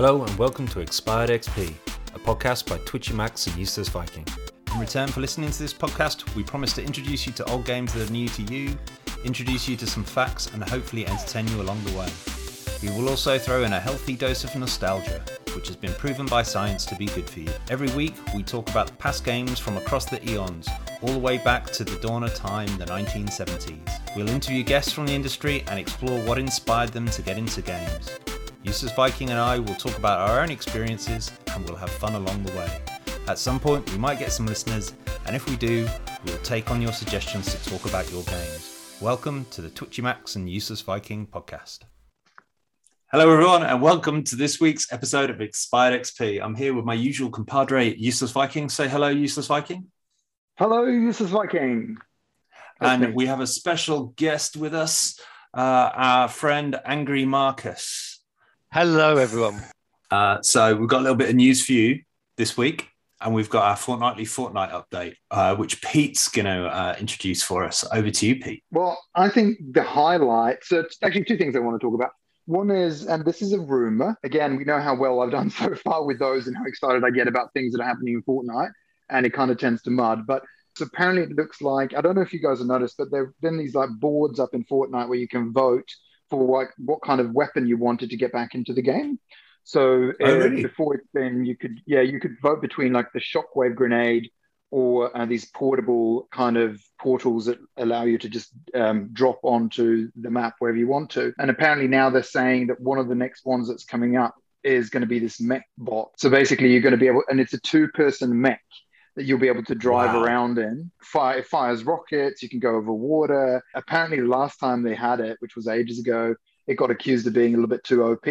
Hello and welcome to Expired XP, a podcast by Twitchy Max and Useless Viking. In return for listening to this podcast, we promise to introduce you to old games that are new to you, introduce you to some facts, and hopefully entertain you along the way. We will also throw in a healthy dose of nostalgia, which has been proven by science to be good for you. Every week, we talk about past games from across the eons, all the way back to the dawn of time, the 1970s. We'll interview guests from the industry and explore what inspired them to get into games. Useless Viking and I will talk about our own experiences and we'll have fun along the way. At some point, we might get some listeners, and if we do, we'll take on your suggestions to talk about your games. Welcome to the Twitchy Max and Useless Viking podcast. Hello, everyone, and welcome to this week's episode of Expired XP. I'm here with my usual compadre, Useless Viking. Say hello, Useless Viking. Hello, Useless Viking. That's and me. we have a special guest with us, uh, our friend Angry Marcus. Hello, everyone. Uh, so we've got a little bit of news for you this week, and we've got our fortnightly Fortnite update, uh, which Pete's going to uh, introduce for us. Over to you, Pete. Well, I think the highlight. So, actually, two things I want to talk about. One is, and this is a rumor. Again, we know how well I've done so far with those and how excited I get about things that are happening in Fortnite, and it kind of tends to mud. But so apparently, it looks like I don't know if you guys have noticed, but there've been these like boards up in Fortnite where you can vote for what what kind of weapon you wanted to get back into the game. So oh, really? before it's been, you could yeah, you could vote between like the shockwave grenade or uh, these portable kind of portals that allow you to just um, drop onto the map wherever you want to. And apparently now they're saying that one of the next ones that's coming up is going to be this mech bot. So basically, you're going to be able, and it's a two-person mech that you'll be able to drive wow. around in. Fire, it fires rockets. You can go over water. Apparently, the last time they had it, which was ages ago, it got accused of being a little bit too OP.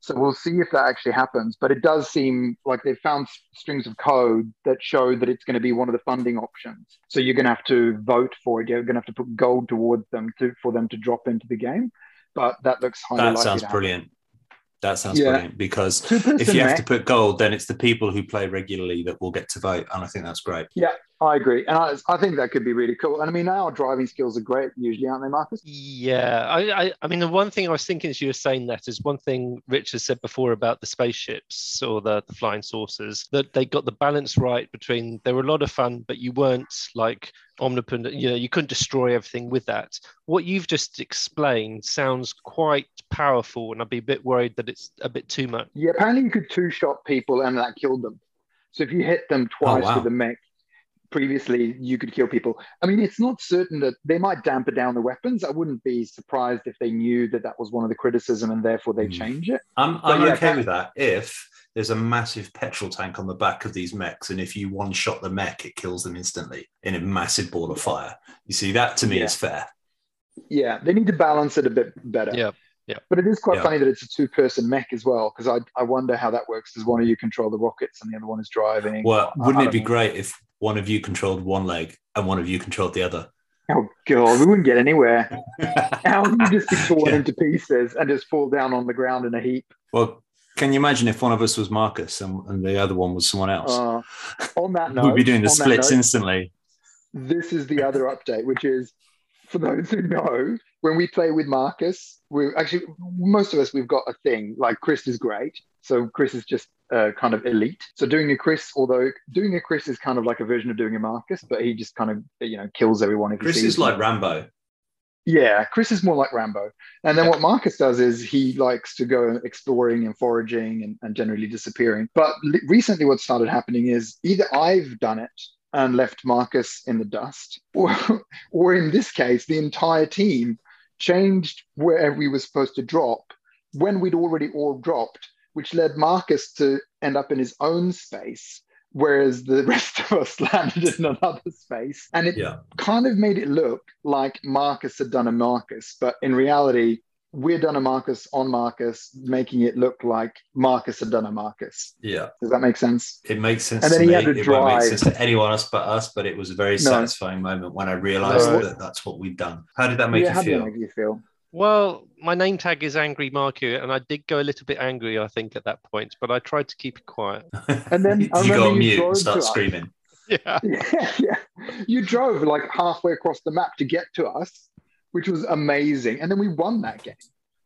So we'll see if that actually happens. But it does seem like they've found strings of code that show that it's going to be one of the funding options. So you're going to have to vote for it. You're going to have to put gold towards them to, for them to drop into the game. But that looks highly That sounds brilliant. That sounds yeah. brilliant because if you have to put gold, then it's the people who play regularly that will get to vote, and I think that's great. Yeah, I agree, and I, I think that could be really cool. And I mean, our driving skills are great usually, aren't they, Marcus? Yeah, I, I, I mean, the one thing I was thinking as you were saying that is one thing Richard said before about the spaceships or the, the flying saucers that they got the balance right between they were a lot of fun, but you weren't like omnipotent. You know, you couldn't destroy everything with that. What you've just explained sounds quite powerful, and I'd be a bit worried that it's a bit too much. Yeah, apparently you could two shot people and that killed them. So if you hit them oh, twice oh, wow. with a mech, previously you could kill people. I mean, it's not certain that they might damper down the weapons. I wouldn't be surprised if they knew that that was one of the criticism and therefore they mm. change it. I'm, I'm yeah, okay with that if there's a massive petrol tank on the back of these mechs, and if you one shot the mech, it kills them instantly in a massive ball of fire. You see, that to me yeah. is fair. Yeah, they need to balance it a bit better. Yeah. Yeah. But it is quite yeah. funny that it's a two person mech as well, because I, I wonder how that works. Does one of you control the rockets and the other one is driving? Well, wouldn't it be know. great if one of you controlled one leg and one of you controlled the other? Oh god, we wouldn't get anywhere. how would you just be torn yeah. into pieces and just fall down on the ground in a heap? Well, can you imagine if one of us was Marcus and, and the other one was someone else? Uh, on that note, we'd be doing the splits note, instantly. This is the other update, which is for those who know, when we play with Marcus, we actually most of us we've got a thing. Like Chris is great, so Chris is just uh, kind of elite. So doing a Chris, although doing a Chris is kind of like a version of doing a Marcus, but he just kind of you know kills everyone. If Chris is like Rambo. Yeah, Chris is more like Rambo. And then what Marcus does is he likes to go exploring and foraging and, and generally disappearing. But recently, what started happening is either I've done it and left Marcus in the dust, or, or in this case, the entire team changed where we were supposed to drop when we'd already all dropped, which led Marcus to end up in his own space whereas the rest of us landed in another space. And it yeah. kind of made it look like Marcus had done a Marcus, but in reality, we'd done a Marcus on Marcus, making it look like Marcus had done a Marcus. Yeah. Does that make sense? It makes sense. And then he me. had to drive. It won't make sense to anyone else but us, but it was a very no. satisfying moment when I realized no. that that's what we'd done. How did that make yeah, you feel? Did make you feel? Well, my name tag is Angry Marku, and I did go a little bit angry, I think, at that point, but I tried to keep it quiet. And then you go on mute and start screaming. Yeah. yeah, yeah. You drove like halfway across the map to get to us, which was amazing. And then we won that game.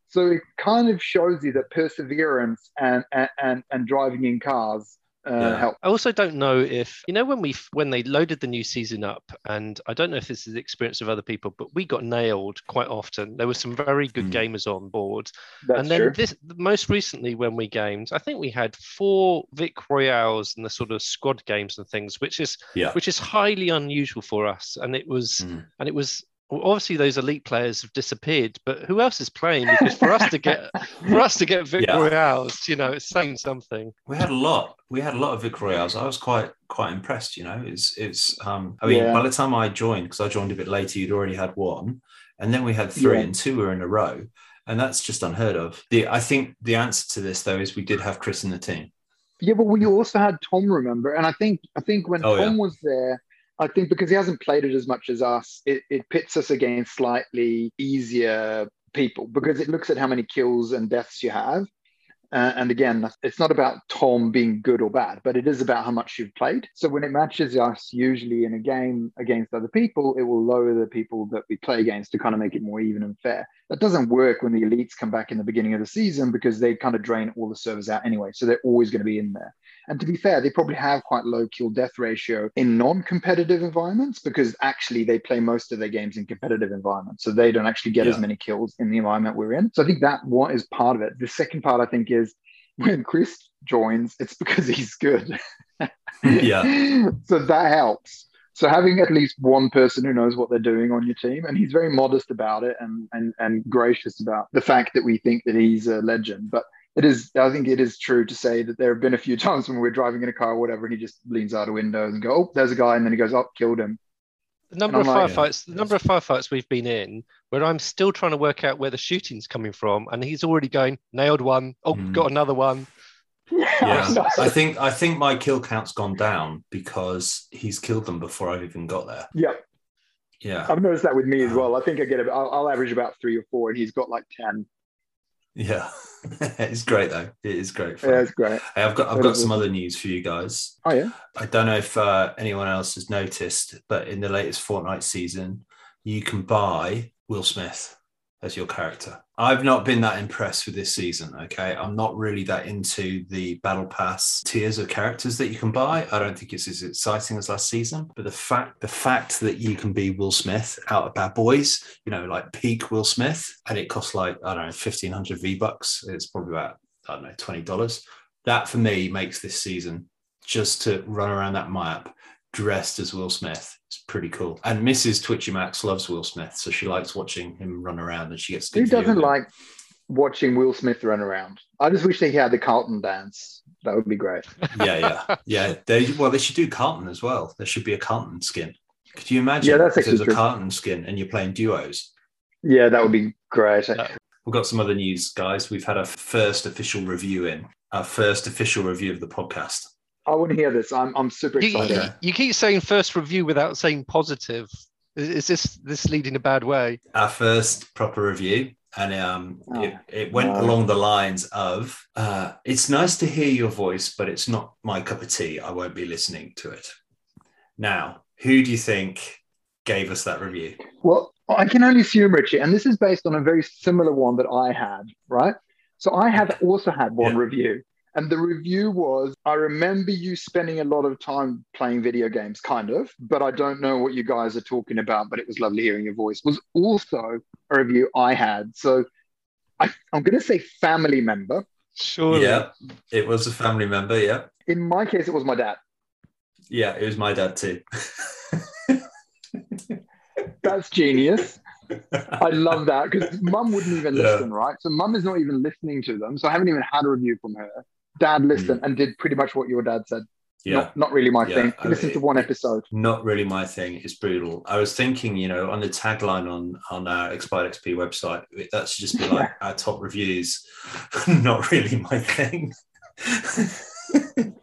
So it kind of shows you that perseverance and and and, driving in cars uh, Yeah. help. I also don't know if you know when we when they loaded the new season up, and I don't know if this is the experience of other people, but we got nailed quite often. There were some very good Mm. gamers on board, That's and then true. this most recently when we gamed, I think we had four Vic Royales and the sort of squad games and things, which is Yeah. which is highly unusual for us, and it was Mm. and it was. Well, Obviously, those elite players have disappeared, but who else is playing? Because for us to get for us to get Vic Yeah. Royales, you know, it's saying something. We had a lot. We had a lot of Vic Royales. I was quite quite impressed. You know, it's it's. Um, I mean, Yeah. by the time I joined, because I joined a bit later, you'd already had one, and then we had three, Yeah. and two were in a row, and that's just unheard of. The I think the answer to this though is we did have Chris in the team. Yeah, but we also had Tom, remember? And I think I think when Oh, Tom yeah. was there, I think because he hasn't played it as much as us, it, it pits us against slightly easier people because it looks at how many kills and deaths you have. Uh, and again, it's not about Tom being good or bad, but it is about how much you've played. So when it matches us, usually in a game against other people, it will lower the people that we play against to kind of make it more even and fair. That doesn't work when the elites come back in the beginning of the season because they kind of drain all the servers out anyway. So they're always going to be in there. And to be fair, they probably have quite low kill death ratio in non-competitive environments because actually they play most of their games in competitive environments. So they don't actually get as many kills in the environment we're in. So I think that one is part of it. The second part, I think, is when Chris joins, it's because he's good. yeah, so that helps. So having at least one person who knows what they're doing on your team, and he's very modest about it and and and gracious about the fact that we think that he's a legend. But it is, I think it is true to say that there have been a few times when we're driving in a car or whatever, and he just leans out a window and go, "Oh, there's a guy," and then he goes, "Oh, killed him." The number of I'm like- firefights, the number of firefights we've been in, where I'm still trying to work out where the shooting's coming from, and he's already going nailed one. Oh, Hmm. got another one. yeah. I think I think my kill count's gone down because he's killed them before I've even got there. yeah, Yeah, I've noticed that with me as well. I think I get, about, I'll, I'll average about three or four, and he's got like ten. Yeah. it's great though. It is great. Fun. Yeah, it's great. Hey, I've got I've got some other news for you guys. Oh yeah, I don't know if uh, anyone else has noticed, but in the latest Fortnite season, you can buy Will Smith as your character. I've not been that impressed with this season. Okay, I'm not really that into the battle pass tiers of characters that you can buy. I don't think it's as exciting as last season. But the fact the fact that you can be Will Smith out of Bad Boys, you know, like peak Will Smith, and it costs like I don't know, fifteen hundred V bucks. It's probably about I don't know, twenty dollars. That for me makes this season just to run around that map dressed as Will Smith. It's pretty cool. And Mrs. Twitchy Max loves Will Smith, so she likes watching him run around and she gets good who doesn't like watching Will Smith run around? I just wish they had the Carlton dance. That would be great. Yeah, yeah, yeah. They well, they should do Carlton as well. There should be a Carlton skin. Could you imagine? Yeah, that's if there's a actually. Carlton skin and you're playing duos. Yeah, that would be great. Yeah. We've got some other news, guys. We've had our first official review in, our first official review of the podcast. I want to hear this. I'm I'm super You, excited. Okay. you keep saying first review without saying positive. Is, is this this leading a bad way? Our first proper review, and um, Oh, it, it went no. along the lines of, uh, "It's nice to hear your voice, but it's not my cup of tea. I won't be listening to it." Now, who do you think gave us that review? Well, I can only assume, Richie, and this is based on a very similar one that I had, right? So I have also had one Yeah. review. And the review was I remember you spending a lot of time playing video games, kind of, but I don't know what you guys are talking about, but it was lovely hearing your voice. Was also a review I had. So I, I'm going to say family member. Sure. Yeah, it was a family member. Yeah, In my case, it was my dad. yeah, it was my dad too. That's genius. I love that because mum wouldn't even Yeah. listen, right? So mum is not even listening to them. So I haven't even had a review from her. Dad mm. listened and did pretty much what your dad said. Yeah, Not, not really my Yeah, thing. I He listened to one episode. not really my thing. It's brutal. I was thinking, you know, on the tagline on on our Expired XP website, that should just be like our top reviews. not really my thing.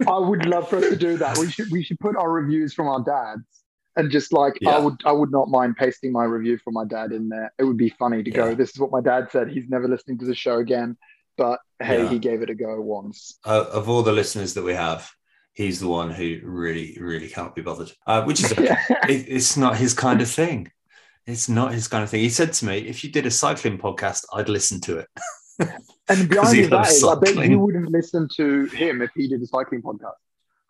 I would love for us to do that. We should we should put our reviews from our dads and just like I would I would not mind pasting my review from my dad in there. It would be funny to go. This is what my dad said. He's never listening to the show again, but hey, Yeah. he gave it a go once. uh, of all the listeners that we have, he's the one who really, really can't be bothered, uh, which is yeah. it, it's not his kind of thing. It's not his kind of thing. He said to me, if you did a cycling podcast, I'd listen to it. And the 'Cause he irony of that is, I bet you wouldn't listen to him if he did a cycling podcast.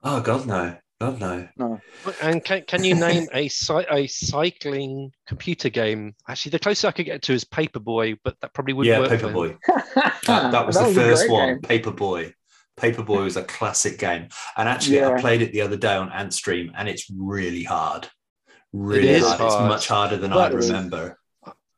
oh, God, no. God, no. No. And can, can you name a a cycling computer game? Actually, the closest I could get to is Paperboy, but that probably wouldn't Yeah, work. for him. Paperboy. That, that was the a first one. game. Paperboy. Paperboy was a classic game. And actually, I played it the other day on Antstream, and it's really hard. Really is hard. It's much harder than That I is.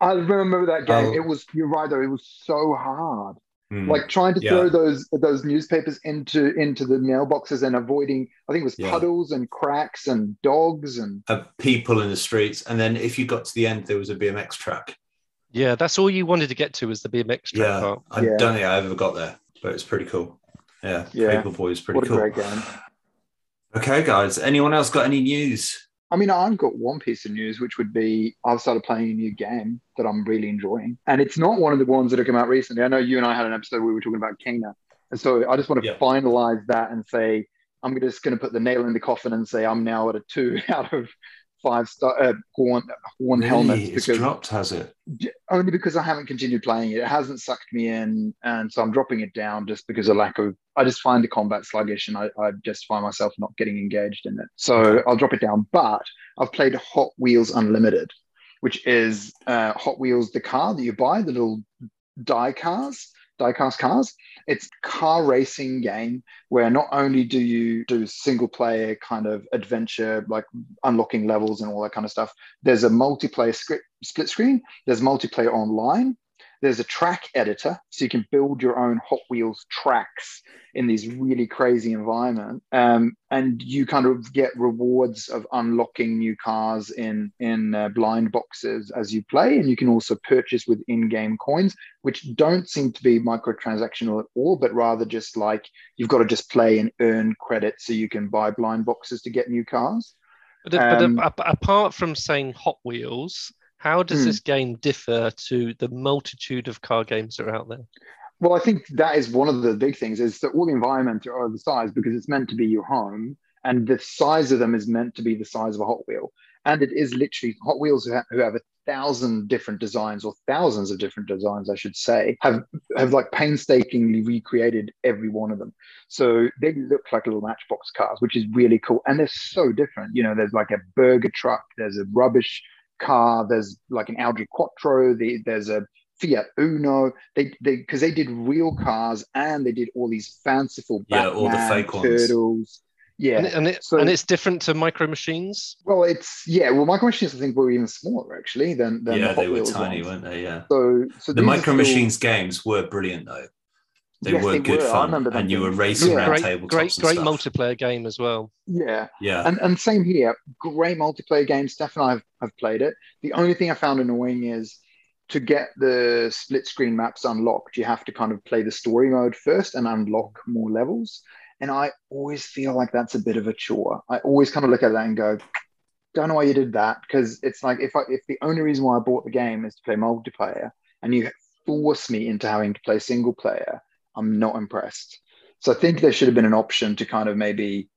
I remember that game. Oh. It was you're right though. It was so hard. Hmm. Like trying to Yeah. throw those those newspapers into into the mailboxes and avoiding. I think it was Yeah. puddles and cracks and dogs and Uh, people in the streets. And then if you got to the end, there was a BMX track. Yeah, that's all you wanted to get to was the BMX track Yeah. part. I Yeah. don't think I ever got there, but it's pretty cool. Yeah. Yeah. Paperboy is pretty what a cool. great game. Okay, guys. Anyone else got any news? I mean, I've got one piece of news, which would be I've started playing a new game that I'm really enjoying. And it's not one of the ones that have come out recently. I know you and I had an episode where we were talking about Kena. And so I just want to Yeah. finalize that and say, I'm just going to put the nail in the coffin and say I'm now at a two out of five star uh, horn, horn helmets Really? It's because dropped, has it? only because I haven't continued playing it. It hasn't sucked me in, and so I'm dropping it down just because of lack of. I just find the combat sluggish, and I, I just find myself not getting engaged in it. So I'll drop it down. But I've played Hot Wheels Unlimited, which is uh, Hot Wheels, the car that you buy, the little die cars, die cast cars. It's car racing game where not only do you do single player kind of adventure, like unlocking levels and all that kind of stuff. There's a multiplayer script, split screen. There's multiplayer online. There's a track editor, so you can build your own Hot Wheels tracks in these really crazy environment. Um, and you kind of get rewards of unlocking new cars in in uh, blind boxes as you play, and you can also purchase with in-game coins, which don't seem to be microtransactional at all, but rather just like you've got to just play and earn credit so you can buy blind boxes to get new cars. But, but Um, a- apart from saying Hot Wheels, how does Hmm. this game differ to the multitude of car games that are out there? Well, I think that is one of the big things is that all the environments are the size because it's meant to be your home, and the size of them is meant to be the size of a Hot Wheel. And it is literally Hot Wheels who have, who have a thousand different designs or thousands of different designs, I should say, have have like painstakingly recreated every one of them. So they look like little matchbox cars, which is really cool. And they're so different. You know, there's like a burger truck, there's a rubbish car, there's like an Audi Quattro, the, there's a Fiat Uno. They they because they did real cars and they did all these fanciful Yeah, all the Batman, fake ones. turtles. Yeah, And, it- and, it, So- and it's different to Micro Machines. well, it's yeah. Well, Micro Machines I think were even smaller actually than than yeah, the Hot they were tiny, ones. weren't they? Yeah. So so The these are Micro still- Machines games were brilliant, though. They Yes, were they good were. I fun, remember them and you were racing Yeah. around Great, tabletops great, and great stuff. multiplayer game as well. Yeah, yeah, and and same here. Great multiplayer game. Steph and I have, have played it. The only thing I found annoying is to get the split screen maps unlocked, you have to kind of play the story mode first and unlock more levels. And I always feel like that's a bit of a chore. I always kind of look at that and go, don't know why you did that because it's like if I, if the only reason why I bought the game is to play multiplayer and you force me into having to play single player, I'm not impressed. So I think there should have been an option to kind of maybe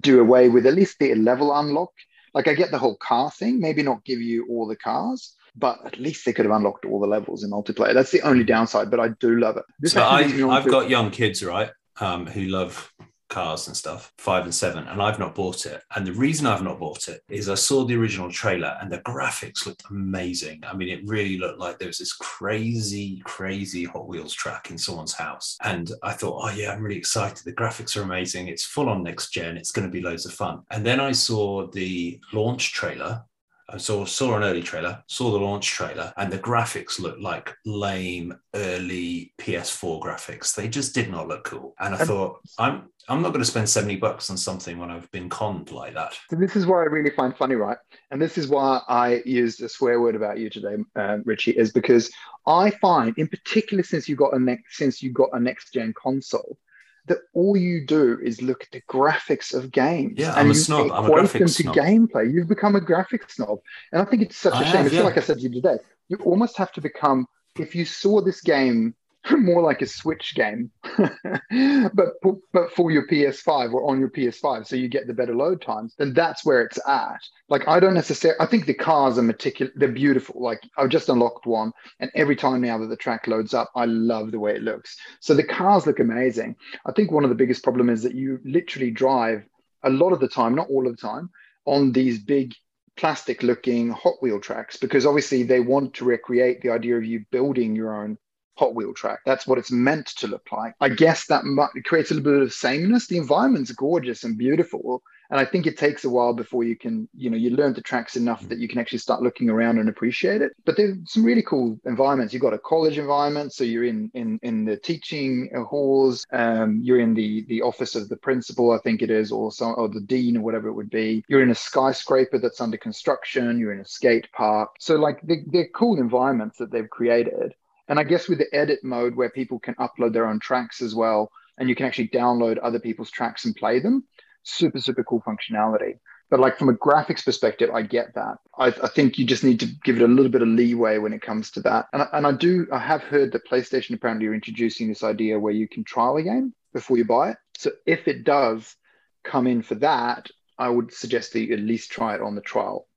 do away with at least the level unlock. Like I get the whole car thing, maybe not give you all the cars, but at least they could have unlocked all the levels in multiplayer. That's the only downside, but I do love it. This so I, leads me on I've got young kids, right, um, who love cars and stuff, five and seven, and I've not bought it. And the reason I've not bought it is I saw the original trailer and the graphics looked amazing. I mean, it really looked like there was this crazy, crazy Hot Wheels track in someone's house. And I thought, oh yeah, I'm really excited. The graphics are amazing. It's full on next gen. It's going to be loads of fun. And then I saw the launch trailer I saw saw an early trailer, saw the launch trailer, and the graphics looked like lame early PS4 graphics. They just did not look cool. And I Um, thought, I'm I'm not going to spend 70 bucks on something when I've been conned like that. So this is what I really find funny, right? And this is why I used a swear word about you today, uh, Richie, is because I find, in particular, since you got a next since you got a next gen console, that all you do is look at the graphics of games. Yeah, and I'm a you snob. I'm a them to snob. gameplay. You've become a graphics snob, and I think it's such a I shame. have, it's yeah. like I said to you today. You almost have to become. If you saw this game more like a Switch game, but but for your PS5 or on your PS5, so you get the better load times, then that's where it's at. Like I don't necessarily. I think the cars are meticulous. They're beautiful. Like I've just unlocked one, and every time now that the track loads up, I love the way it looks. So the cars look amazing. I think one of the biggest problem is that you literally drive a lot of the time, not all of the time, on these big plastic looking Hot Wheel tracks because obviously they want to recreate the idea of you building your own Hot Wheel track. That's what it's meant to look like. I guess that it creates a little bit of sameness. The environment's gorgeous and beautiful. And I think it takes a while before you can, you know, you learn the tracks enough that you can actually start looking around and appreciate it. But there's some really cool environments. You've got a college environment, so you're in in in the teaching uh, halls. Um, you're in the the office of the principal, I think it is, or some or the dean or whatever it would be. You're in a skyscraper that's under construction. You're in a skate park. So like they're, they're cool environments that they've created. And I guess with the edit mode where people can upload their own tracks as well, and you can actually download other people's tracks and play them, super, super cool functionality. But like from a graphics perspective, I get that. I, I think you just need to give it a little bit of leeway when it comes to that. And, I- and I do, I have heard that PlayStation apparently are introducing this idea where you can trial a game before you buy it. So if it does come in for that, I would suggest that you at least try it on the trial.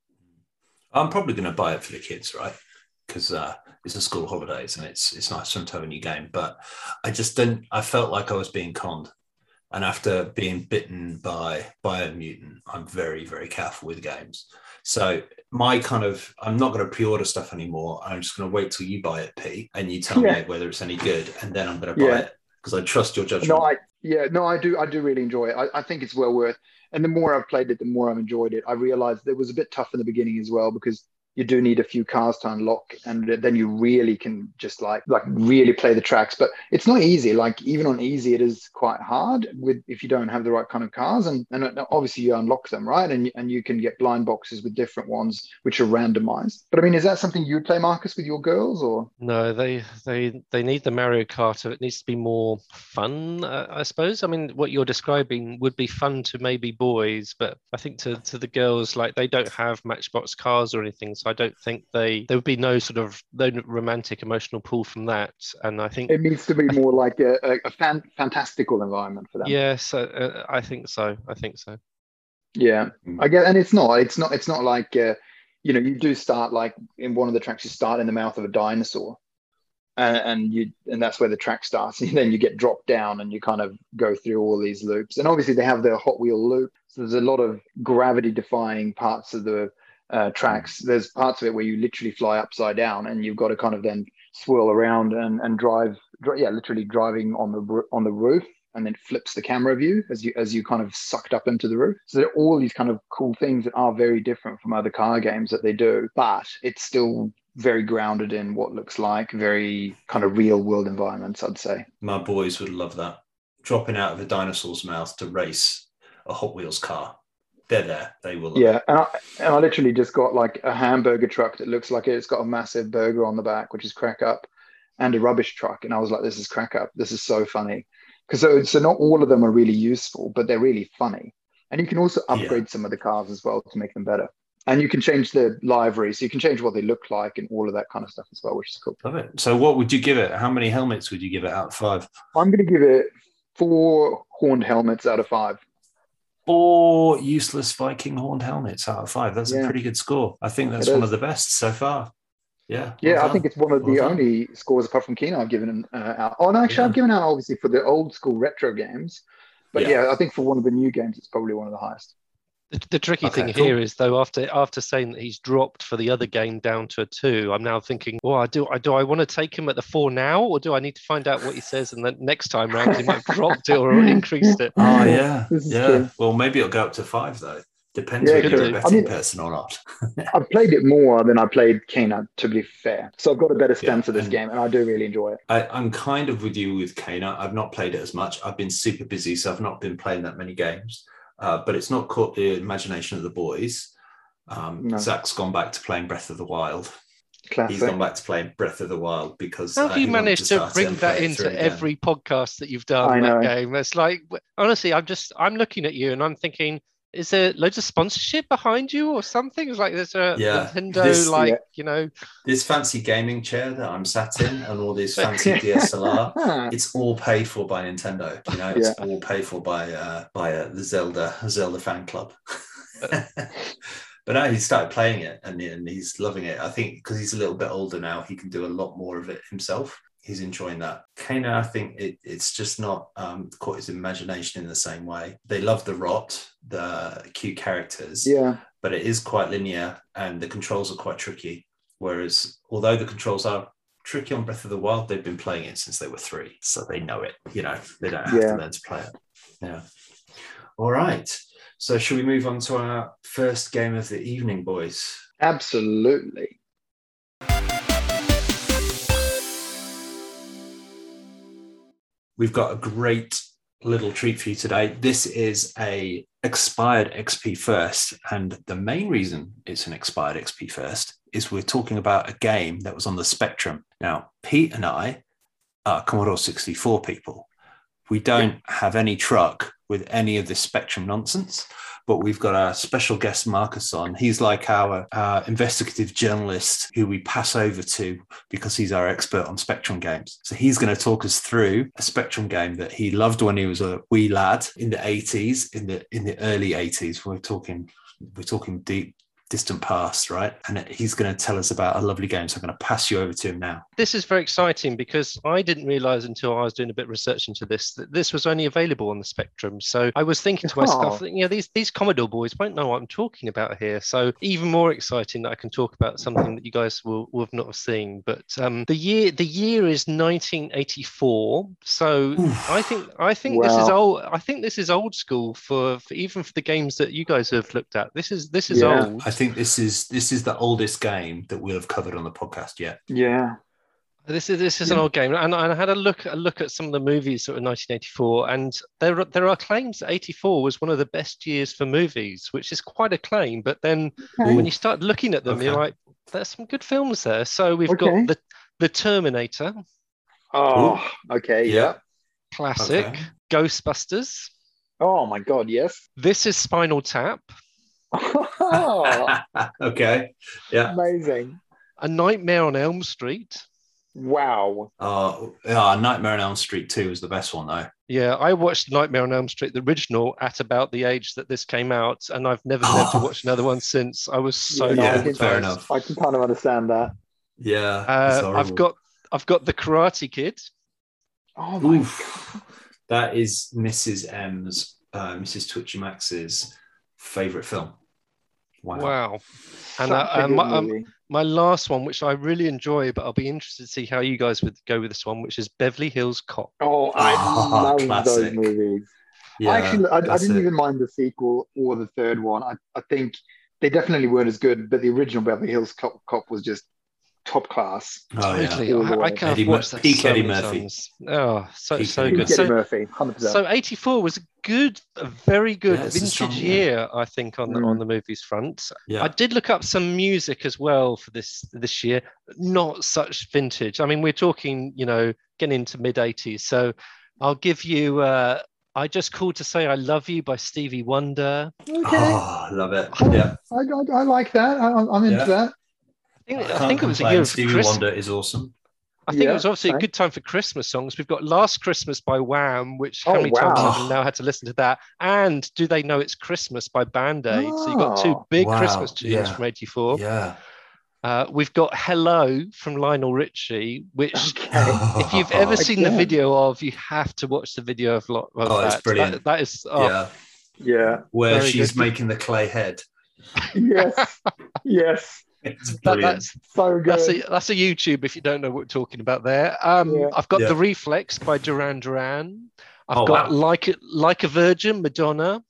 I'm probably going to buy it for the kids, right? Because uh, it's a school holidays and it's it's nice for to have a new game. But I just didn't. I felt like I was being conned, and after being bitten by by a mutant, I'm very very careful with games. So my kind of I'm not going to pre-order stuff anymore. I'm just going to wait till you buy it, P, and you tell Yeah. me whether it's any good, and then I'm going to buy Yeah. it because I trust your judgment. No, I yeah, no, I do, I do really enjoy it. I, I think it's well worth. And the more I've played it, the more I've enjoyed it. I realized it was a bit tough in the beginning as well because you do need a few cars to unlock, and then you really can just like like really play the tracks. But it's not easy. Like even on easy, it is quite hard with if you don't have the right kind of cars. And and obviously you unlock them right, and and you can get blind boxes with different ones which are randomized. But I mean, is that something you would play, Marcus, with your girls, or No, they they they need the Mario Kart. It needs to be more fun, uh, I suppose. I mean, what you're describing would be fun to maybe boys, but I think to to the girls, like they don't have Matchbox cars or anything, so I don't think they there would be no sort of no romantic emotional pull from that. And I think it needs to be more like a, a, a fan, fantastical environment for them? yes, uh, uh, I think so. I think so. Yeah, Mm. I get, and it's not, it's not, it's not like, uh, you know, you do start like in one of the tracks, you start in the mouth of a dinosaur, and, and you, and that's where the track starts, and then you get dropped down, and you kind of go through all these loops, and obviously they have their Hot Wheel loop, so there's a lot of gravity-defying parts of the uh, tracks. There's parts of it where you literally fly upside down, and you've got to kind of then swirl around and and drive, dri- yeah, literally driving on the on the roof and then flips the camera view as you as you kind of sucked up into the roof. So there are all these kind of cool things that are very different from other car games that they do, but it's still very grounded in what looks like very kind of real world environments, I'd say. My boys would love that. Dropping out of a dinosaur's mouth to race a Hot Wheels car. They're there. They will. Yeah, and I, and I literally just got like a hamburger truck that looks like it's got a massive burger on the back, which is crack up, and a rubbish truck. And I was like, this is crack up. This is so funny. Because so, so not all of them are really useful, but they're really funny. And you can also Yeah. upgrade some of the cars as well to make them better. And you can change the livery, so you can change what they look like and all of that kind of stuff as well, which is cool. Love it. So, what would you give it? How many helmets would you give it out of five? I'm going to give it four horned helmets out of five. Four useless Viking horned helmets out of five. That's a pretty good score. I think that's It one is. of the best so far. Yeah. Yeah, well I think it's one of Well the done. only scores apart from Kena I've given uh, out. Oh, no, actually, Yeah. I've given out obviously for the old school retro games. But Yeah. yeah. I think for one of the new games, it's probably one of the highest. The, the tricky Okay, thing cool. here is though after after saying that he's dropped for the other game down to a two, I'm now thinking, well, I do I do I want to take him at the four now, or do I need to find out what he says and then next time round he might have dropped it or increased it? Oh yeah, yeah. true. Well, maybe it'll go up to five though. Depends Yeah, whether you're a could betting I mean- person or not. I've played it more than I played Kena, to be fair. So I've got a better stance Yeah, of this and- game, and I do really enjoy it. I, I'm kind of with you with Kena. I've not played it as much. I've been super busy, so I've not been playing that many games. Uh, but it's not caught the imagination of the boys. Um, No. Zach's gone back to playing Breath of the Wild. He's gone back to playing Breath of the Wild because How uh, have you he wanted managed to bring that into through again. every podcast that you've done? I that game. It's like honestly, I'm just I'm looking at you and I'm thinking, is there loads of sponsorship behind you or something? It's like there's a Yeah, Nintendo, this- like Yeah. you know, this fancy gaming chair that I'm sat in and all this fancy DSLR. It's all paid for by Nintendo. You know, it's all paid for by uh, by uh, the Zelda Zelda fan club. but now he started playing it and, and he's loving it. I think because he's a little bit older now, he can do a lot more of it himself. He's enjoying that. Kena, I think it, it's just not um, caught his imagination in the same way. They love the rot, the cute characters, yeah. but it is quite linear and the controls are quite tricky. Whereas, although the controls are tricky on Breath of the Wild, they've been playing it since they were three, so they know it. You know, they don't have Yeah. to learn to play it. Yeah. All right. So, should we move on to our first game of the evening, boys? Absolutely. We've got a great little treat for you today. This is a expired XP first, and the main reason it's an expired XP first is we're talking about a game that was on the Spectrum. Now, Pete and I are Commodore 64 people. We don't have any truck with any of this Spectrum nonsense, but we've got our special guest Marcus on. He's like our, investigative journalist who we pass over to because he's our expert on Spectrum games. So he's going to talk us through a Spectrum game that he loved when he was a wee lad in the 80s, in the in the early 80s. We're talking we're talking deep distant past, right? And he's going to tell us about a lovely game. So I'm going to pass you over to him now. this is very exciting because I didn't realize until I was doing a bit of research into this that this was only available on the Spectrum. So I was thinking to myself, Oh. you know, these these Commodore boys won't know what I'm talking about here. So even more exciting that I can talk about something that you guys will, will have not have seen. But um, the year the year is 1984. So I think I think this is old. I think this is old school for, for even for the games that you guys have looked at. This is this is Yeah. old. I think this is this is the oldest game that we'll have covered on the podcast yet. Yeah. This is this is an old game, and I had a look a look at some of the movies that were 1984, and there are, there are claims that 84 was one of the best years for movies, which is quite a claim. But then when you start looking at them, you're Okay. like, there's some good films there. So we've Okay. got the the Terminator, Oh, okay. Yeah. classic, Okay. Ghostbusters. Oh my God. Yes. This is Spinal Tap, Oh, okay. Yeah. amazing. A Nightmare on Elm Street. Wow. Uh, yeah, Nightmare on Elm Street 2 is the best one, though. Yeah, I watched Nightmare on Elm Street, the original, at about the age that this came out, and I've never been able to Oh. watch another one since. I was so Yeah, no, I yeah, can- fair enough. I can kind of understand that. Yeah. Uh. I've got I've got the Karate Kid. Oh my Oof. That is Mrs. M's, uh, Mrs. Twitchy Max's favorite film. Wow. Wow. And, Such uh, a um, good my- um. My last one, which I really enjoy, but I'll be interested to see how you guys would go with this one, which is Beverly Hills Cop. oh, I Ah, love classic. those movies. Yeah, I actually, I, I didn't it. even mind the sequel or the third one. I, I think they definitely weren't as good, but the original Beverly Hills Cop, Cop was just top class. Oh, yeah. totally. All the I, I can't Eddie Mur- watch that peak so Eddie many Murphy. times. Oh, so Peak so Eddie good. Eddie So, Murphy, hundred percent. so 84 was a good, a very good Yeah, vintage strong year. year, I think, on the, Mm. on the movies front. Yeah. I did look up some music as well for this this year. Not such vintage. I mean, we're talking, you know, getting into mid 80s. So I'll give you uh I just called to say I love you by Stevie Wonder. Okay, Oh, I love it. Yeah. I, I, I like that. I, I'm into Yeah. that. I think, I can't think it was a complain. year of Stevie Chris- Wonder is awesome. I think it was obviously a good time for Christmas songs. We've got Last Christmas by Wham, which Oh, how many times wow. have you now had to listen to that? And Do They Know It's Christmas by Band Aid. So you've got two big wow, Christmas tunes yeah. from 84. Yeah. Uh, we've got Hello from Lionel Richie, which Okay. if you've ever seen the video of, you have to watch the video of, lo- of Oh, it's brilliant. That- that is oh, yeah. Yeah. Where Very she's good. making the clay head. Yes. yes. It's that- that's So good. that's a that's a YouTube if you don't know what we're talking about there. Um, Yeah. I've got Yeah. the Reflex by Duran Duran. I've Oh, got wow. like like a Virgin Madonna.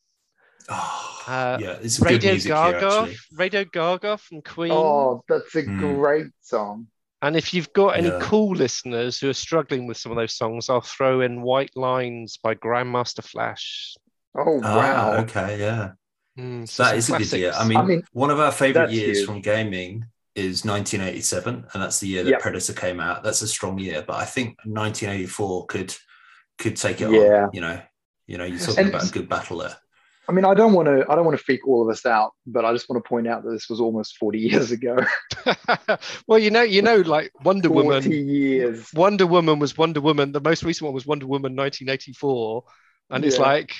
Oh, Uh, yeah, it's a good Radio music here, Gaga, actually. Radio Gaga from Queen. Oh, that's a Hmm. great song. And if you've got any Yeah. cool listeners who are struggling with some of those songs, I'll throw in White Lines by Grandmaster Flash. Oh Ah, wow. okay, yeah. Mm, so That some a good year. I mean, I mean, one of our favorite years huge. from gaming is 1987, and that's the year that Yep. Predator came out. That's a strong year, but I think 1984 could could take it Yeah. on. You know, you know, you're talking And- about a good battle there. I mean, I don't want to. I don't want to freak all of us out, but I just want to point out that this was almost forty years ago. well, you know, you know, like Wonder Forty Woman. years. Wonder Woman was Wonder Woman. The most recent one was Wonder Woman 1984, and it's like,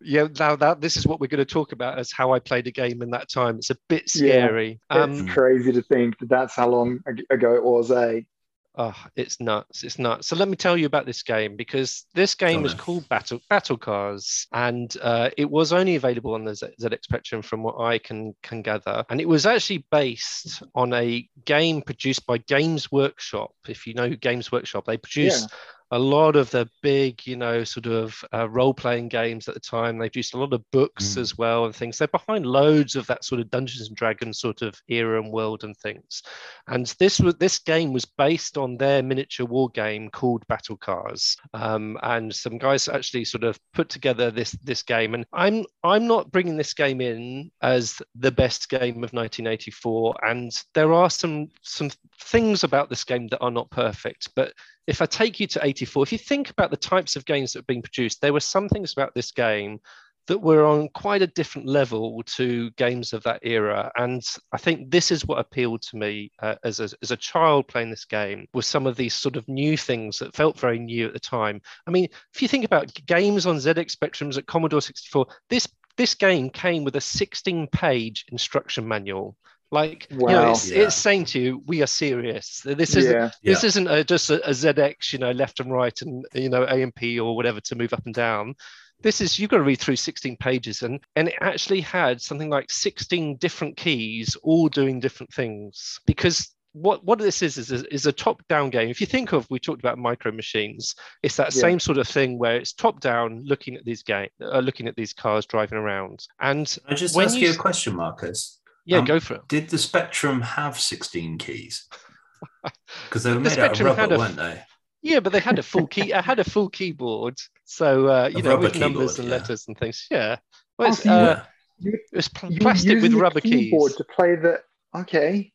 yeah, now that this is what we're going to talk about as how I played a game in that time. It's a bit Yeah. scary. Um, it's crazy to think that that's how long ago it was. Eh? Oh, it's nuts! It's nuts. So let me tell you about this game because this game Go is on called Battle Battle Cars, and uh, it was only available on the Z- ZX Spectrum, from what I can can gather. And it was actually based on a game produced by Games Workshop. If you know Games Workshop, they produce a lot of the big, you know, sort of uh, role playing games at the time. They produced a lot of books Mm. as well and things. They're behind loads of that sort of Dungeons and Dragons sort of era and world and things. And this was this game was based on their miniature war game called Battle Cars. Um, and some guys actually sort of put together this this game. And I'm I'm not bringing this game in as the best game of 1984. And there are some some things about this game that are not perfect, but if I take you to 84, if you think about the types of games that have been produced, there were some things about this game that were on quite a different level to games of that era. And I think this is what appealed to me uh, as, a, as a child playing this game was some of these sort of new things that felt very new at the time. I mean, if you think about games on ZX Spectrums at Commodore 64, this this game came with a 16 page instruction manual. Like, you know, it's, Yeah. it's saying to you, we are serious. This is Yeah. this isn't a, just a, a ZX, you know, left and right and you know AMP or whatever to move up and down. This is you've got to read through 16 pages and and it actually had something like 16 different keys all doing different things because what what this is is a, is a top down game. If you think of we talked about micro machines, it's that Yeah. same sort of thing where it's top down looking at these game uh, looking at these cars driving around. And Can I just When ask you you a s- question, Marcus? Yeah, Um, go for it. Did the Spectrum have 16 keys? Because they were The made out of Spectrum had rubber, a- weren't they? Yeah, but they had a full key. I had a full keyboard, so uh, you A know, rubber with numbers and yeah. letters and things. Yeah, well, it's, so uh, yeah. it was pl- You were plastic with using the rubber keyboard keys. to play the. Okay.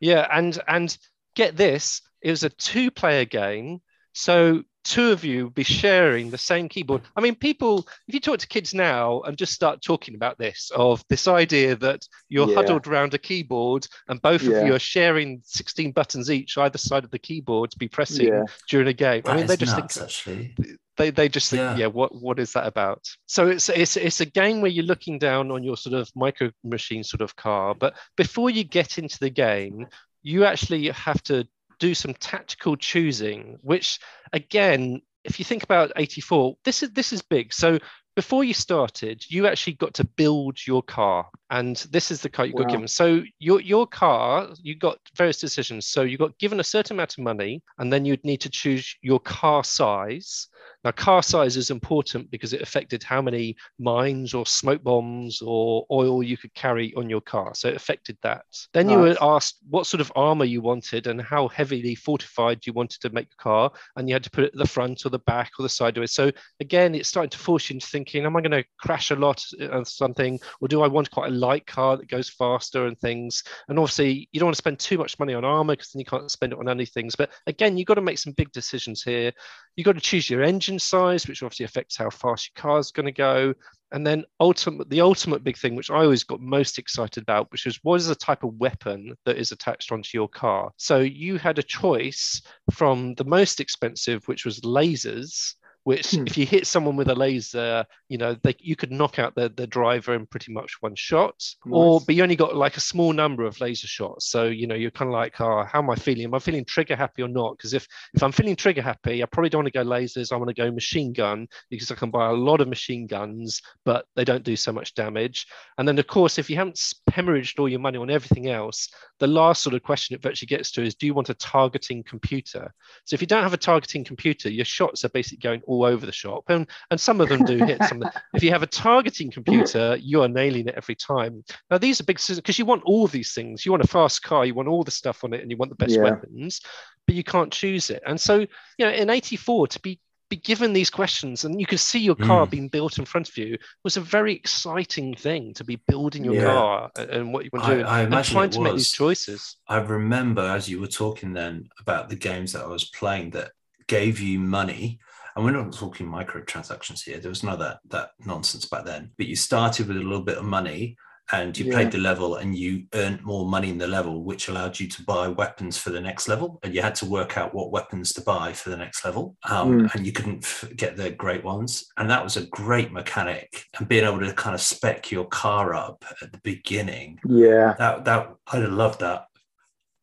Yeah, and and get this, it was a two-player game, so two of you be sharing the same keyboard. I mean, people, if you talk to kids now and just start talking about this, of this idea that you're Yeah. huddled around a keyboard and both Yeah. of you are sharing 16 buttons each either side of the keyboard to be pressing Yeah. during a game. I mean, they just nuts, think actually. they they just think, Yeah. yeah, what what is that about? So it's it's it's a game where you're looking down on your sort of micro machine sort of car, but before you get into the game, you actually have to do some tactical choosing, which again, if you think about 84, this is this is big. So before you started, you actually got to build your car, and this is the car you got Wow. given. So your your car, you got various decisions. So you got given a certain amount of money, and then you'd need to choose your car size. Now, car size is important because it affected how many mines or smoke bombs or oil you could carry on your car. So it affected that. Then you were asked what sort of armor you wanted and how heavily fortified you wanted to make the car, and you had to put it at the front or the back or the side of it. So again, it's starting to force you into thinking: Am I going to crash a lot or something, or do I want quite a light car that goes faster and things? And obviously, you don't want to spend too much money on armor because then you can't spend it on any things. But again, you've got to make some big decisions here. You've got to choose your engine size, which obviously affects how fast your car is going to go. And then ultimate, the ultimate big thing, which I always got most excited about, which was what is the type of weapon that is attached onto your car? So you had a choice from the most expensive, which was lasers, which Hmm. if you hit someone with a laser, you know, they, you could knock out the, the driver in pretty much one shot. Or but you only got like a small number of laser shots. So, you know, you're kind of like, oh, how am I feeling? Am I feeling trigger happy or not? Because if if I'm feeling trigger happy, I probably don't want to go lasers. I want to go machine gun because I can buy a lot of machine guns, but they don't do so much damage. And then, of course, if you haven't hemorrhaged all your money on everything else, the last sort of question it virtually gets to is do you want a targeting computer? So if you don't have a targeting computer, your shots are basically going all over the shop. And, and some of them do hit some. if you have a targeting computer, you are nailing it every time. Now, these are big because you want all of these things. You want a fast car, you want all the stuff on it, and you want the best yeah. weapons, but you can't choose it. And so, you know, in 84, to be be given these questions and you could see your car mm. being built in front of you was a very exciting thing to be building your yeah. car and what you want to do I, I and trying to make these choices. I remember as you were talking then about the games that I was playing that gave you money. And we're not talking microtransactions here. There was none of that, that nonsense back then. But you started with a little bit of money and you yeah. played the level and you earned more money in the level, which allowed you to buy weapons for the next level. And you had to work out what weapons to buy for the next level. Um, mm. And you couldn't f- get the great ones. And that was a great mechanic. And being able to kind of spec your car up at the beginning. Yeah. That, that I'd loved that.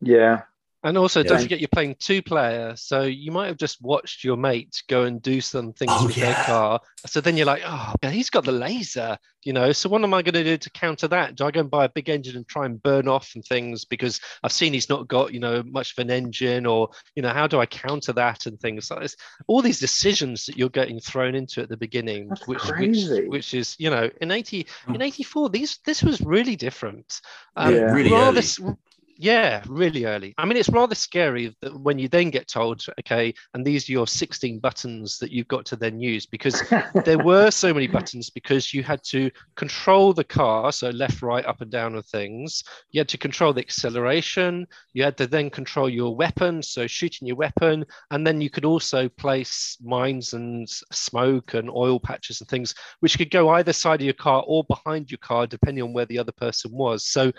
Yeah. And also, yeah. don't forget you're playing two player, so you might have just watched your mate go and do some things oh, with yeah. their car. So then you're like, oh, but he's got the laser, you know. So what am I going to do to counter that? Do I go and buy a big engine and try and burn off and things because I've seen he's not got, you know, much of an engine, or you know, how do I counter that and things like this? All these decisions that you're getting thrown into at the beginning, That's which, crazy. which which is, you know, in eighty in eighty four, these this was really different. Um, yeah, really rather, yeah, really early. I mean, it's rather scary that when you then get told, okay, and these are your 16 buttons that you've got to then use because there were so many buttons because you had to control the car, so left, right, up, and down of things. You had to control the acceleration. You had to then control your weapon, so shooting your weapon, and then you could also place mines and smoke and oil patches and things, which could go either side of your car or behind your car, depending on where the other person was. So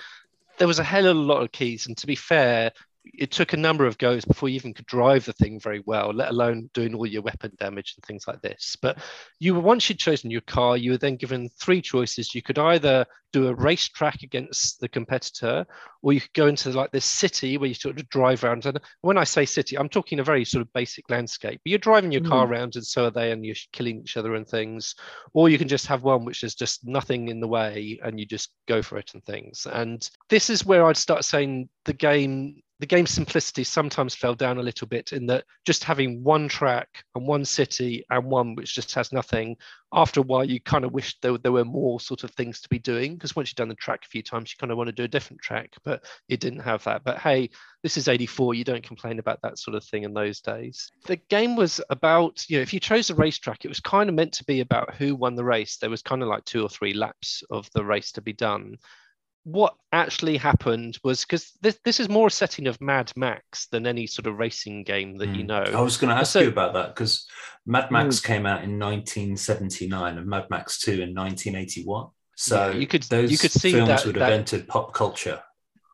there was a hell of a lot of keys. And to be fair, it took a number of goes before you even could drive the thing very well, let alone doing all your weapon damage and things like this. But you were once you'd chosen your car, you were then given three choices. You could either do a racetrack against the competitor, or you could go into like this city where you sort of drive around. And when I say city, I'm talking a very sort of basic landscape. But you're driving your car mm. around, and so are they, and you're killing each other and things. Or you can just have one which is just nothing in the way, and you just go for it and things. And this is where I'd start saying the game the game's simplicity sometimes fell down a little bit in that just having one track and one city and one which just has nothing after a while you kind of wish there, there were more sort of things to be doing because once you've done the track a few times you kind of want to do a different track but it didn't have that. But hey this is 84 you don't complain about that sort of thing in those days. The game was about you know if you chose a racetrack it was kind of meant to be about who won the race. There was kind of like two or three laps of the race to be done what actually happened was because this, this is more a setting of Mad Max than any sort of racing game that mm. you hmm. know. I was going to ask so, you about that because Mad Max mm. came out in 1979 and Mad Max 2 in 1981. So yeah, you could those you could see films that, would have that, entered pop culture.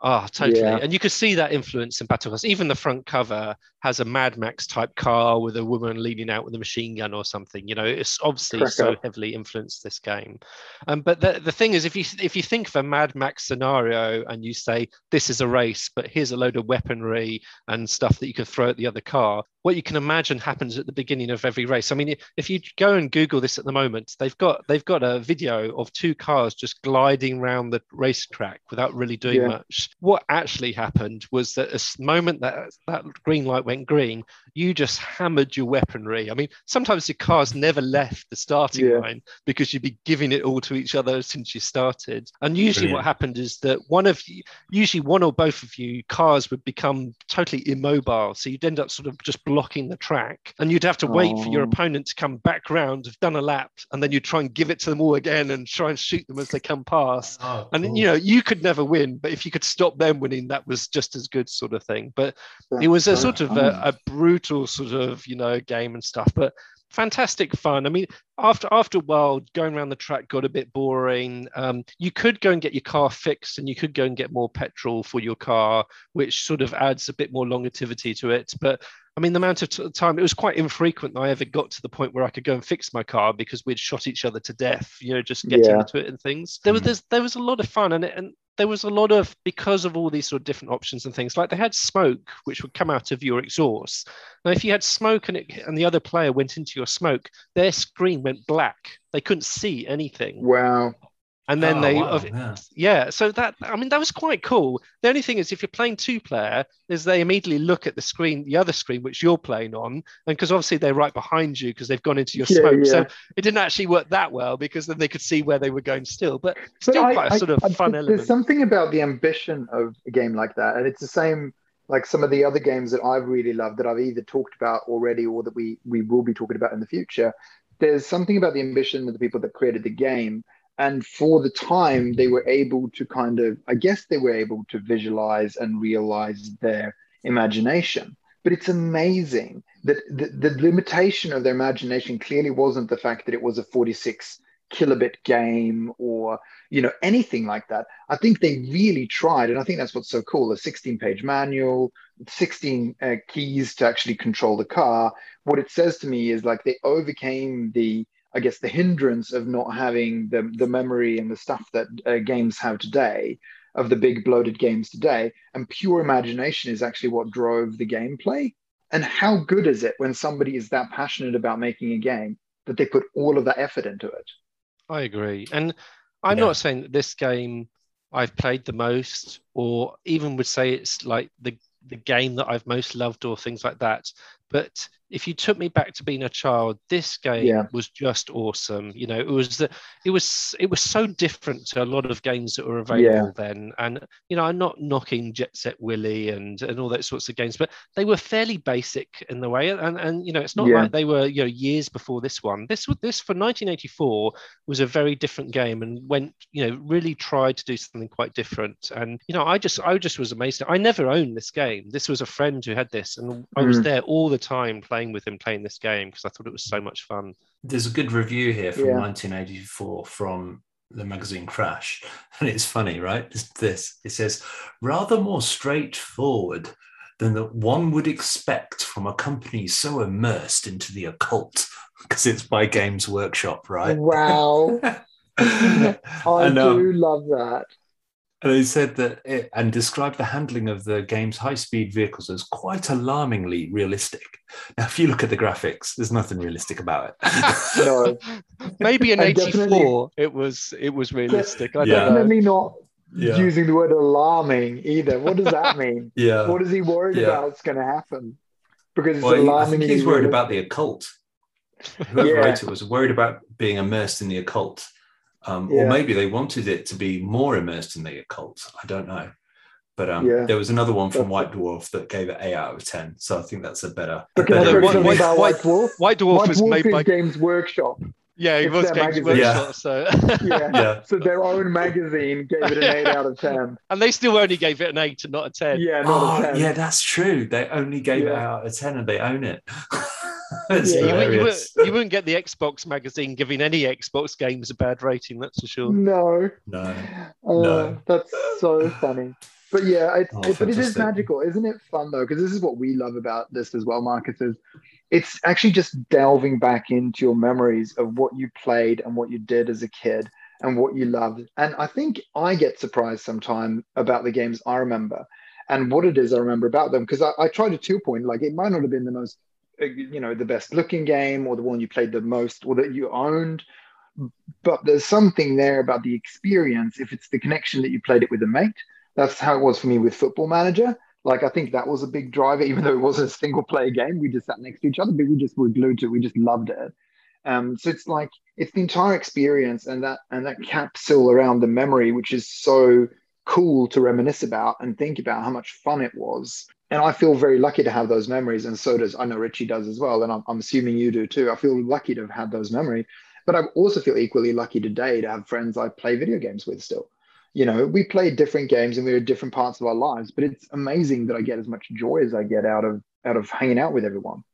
Oh, totally. Yeah. And you could see that influence in Battle Battlecars. Even the front cover has a Mad Max type car with a woman leaning out with a machine gun or something. You know, it's obviously so heavily influenced this game. Um, but the, the thing is, if you if you think of a Mad Max scenario and you say this is a race, but here's a load of weaponry and stuff that you can throw at the other car, what you can imagine happens at the beginning of every race. I mean, if you go and Google this at the moment, they've got they've got a video of two cars just gliding around the racetrack without really doing yeah. much. What actually happened was that a moment that that green light went green, you just hammered your weaponry. I mean, sometimes your cars never left the starting yeah. line because you'd be giving it all to each other since you started. And usually, Brilliant. what happened is that one of you, usually one or both of you, cars would become totally immobile. So you'd end up sort of just blocking the track, and you'd have to wait oh. for your oh. opponent to come back round, have done a lap, and then you'd try and give it to them all again and try and shoot them as they come past. Oh, and you know, you could never win, but if you could stop them winning, that was just as good, sort of thing. But it was a sort of a, a brutal sort of you know game and stuff, but fantastic fun. I mean, after after a while, going around the track got a bit boring. Um, you could go and get your car fixed, and you could go and get more petrol for your car, which sort of adds a bit more longevity to it. But I mean, the amount of t- time it was quite infrequent that I ever got to the point where I could go and fix my car because we'd shot each other to death, you know, just getting yeah. into it and things. There was there was a lot of fun, and and there was a lot of because of all these sort of different options and things like they had smoke which would come out of your exhaust. Now if you had smoke and it and the other player went into your smoke their screen went black. They couldn't see anything. Wow and then Oh, they wow, yeah. yeah so that i mean that was quite cool the only thing is if you're playing two player is they immediately look at the screen the other screen which you're playing on and because obviously they're right behind you because they've gone into your Yeah, smoke so it didn't actually work that well because then they could see where they were going still but But still I- quite a I- sort of I- fun there's element something about the ambition of a game like that, and it's the same like some of the other games that I've really loved that I've either talked about already or that we we will be talking about in the future. There's something about the ambition of the people that created the game, and for the time they were able to kind of, I guess they were able to visualize and realize their imagination. But it's amazing that the, the limitation of their imagination clearly wasn't the fact that it was a 46 kilobit game or you know anything like that i think they really tried and i think that's what's so cool a 16 page manual 16 uh, keys to actually control the car what it says to me is like they overcame the i guess the hindrance of not having the, the memory and the stuff that uh, games have today of the big bloated games today and pure imagination is actually what drove the gameplay and how good is it when somebody is that passionate about making a game that they put all of that effort into it I agree. And I'm Yeah. not saying that this game I've played the most, or even would say it's like the the game that I've most loved, or things like that. But if you took me back to being a child, this game Yeah. was just awesome. You know, it was the, it was it was so different to a lot of games that were available then. And you know, I'm not knocking Jet Set Willy and and all those sorts of games, but they were fairly basic in the way. And and you know, it's not Yeah. like they were you know years before this one. This this for 1984 was a very different game and went you know really tried to do something quite different and you know i just i just was amazed i never owned this game this was a friend who had this and i was Mm. there all the time playing with him playing this game because i thought it was so much fun There's a good review here from Yeah. 1984 from the magazine Crash. And it's funny, right? It's this. It says, rather more straightforward than that one would expect from a company so immersed into the occult, because it's by Games Workshop, right? Wow. I and, um, do love that. And they said that it, and described the handling of the game's high-speed vehicles as quite alarmingly realistic. Now, if you look at the graphics, there's nothing realistic about it. No. maybe in 84 it was it was realistic i Yeah. Definitely not Yeah. using the word alarming either. What does that mean? yeah. what is he worried Yeah. about is going to happen? Because it's Well, he- I alarmingly. think he's worried about the occult. Whoever Yeah. wrote it was worried about being immersed in the occult. Um, Or maybe they wanted it to be more immersed in the occult. I don't know. But um, Yeah. there was another one from White Dwarf that gave it 8 out of 10. So I think that's a better. A But can I better say White- something review. about White- White Dwarf? white dwarf White was Dwarf made by Games Workshop. yeah it was their games magazine. Yeah. workshop so Yeah. Yeah. So their own magazine gave it an 8 out of 10. and they still only gave it an 8 and not a 10 Yeah, not a Oh, 10. yeah, that's true. They only gave it out of 10 and they own it. That's Yeah. you, wouldn't- you, you wouldn't get the Xbox magazine giving any Xbox games a bad rating, that's for sure. No. No. Oh, No. that's so funny. But yeah, it's, Oh, it, but it is magical, isn't it? Fun though, because this is what we love about this as well, Marcus. Is it's actually just delving back into your memories of what you played and what you did as a kid and what you loved. And I think I get surprised sometimes about the games I remember and what it is I remember about them because I, I tried to two point like it might not have been the most uh, you know the best looking game or the one you played the most or that you owned. But there's something there about the experience. If it's the connection that you played it with a mate that's how it was for me with football manager. Like i think that was a big driver even though it wasn't a single player game. We just sat next to each other but we just were glued to it. We just loved it. Um, so it's like it's the entire experience and that and that capsule around the memory which is so cool to reminisce about and think about how much fun it was and i feel very lucky to have those memories and so does i know richie does as well and i'm, I'm assuming you do too. I feel lucky to have had those memories but i also feel equally lucky today to have friends i play video games with still. You know we play different games and we're at different parts of our lives but it's amazing that i get as much joy as i get out of out of hanging out with everyone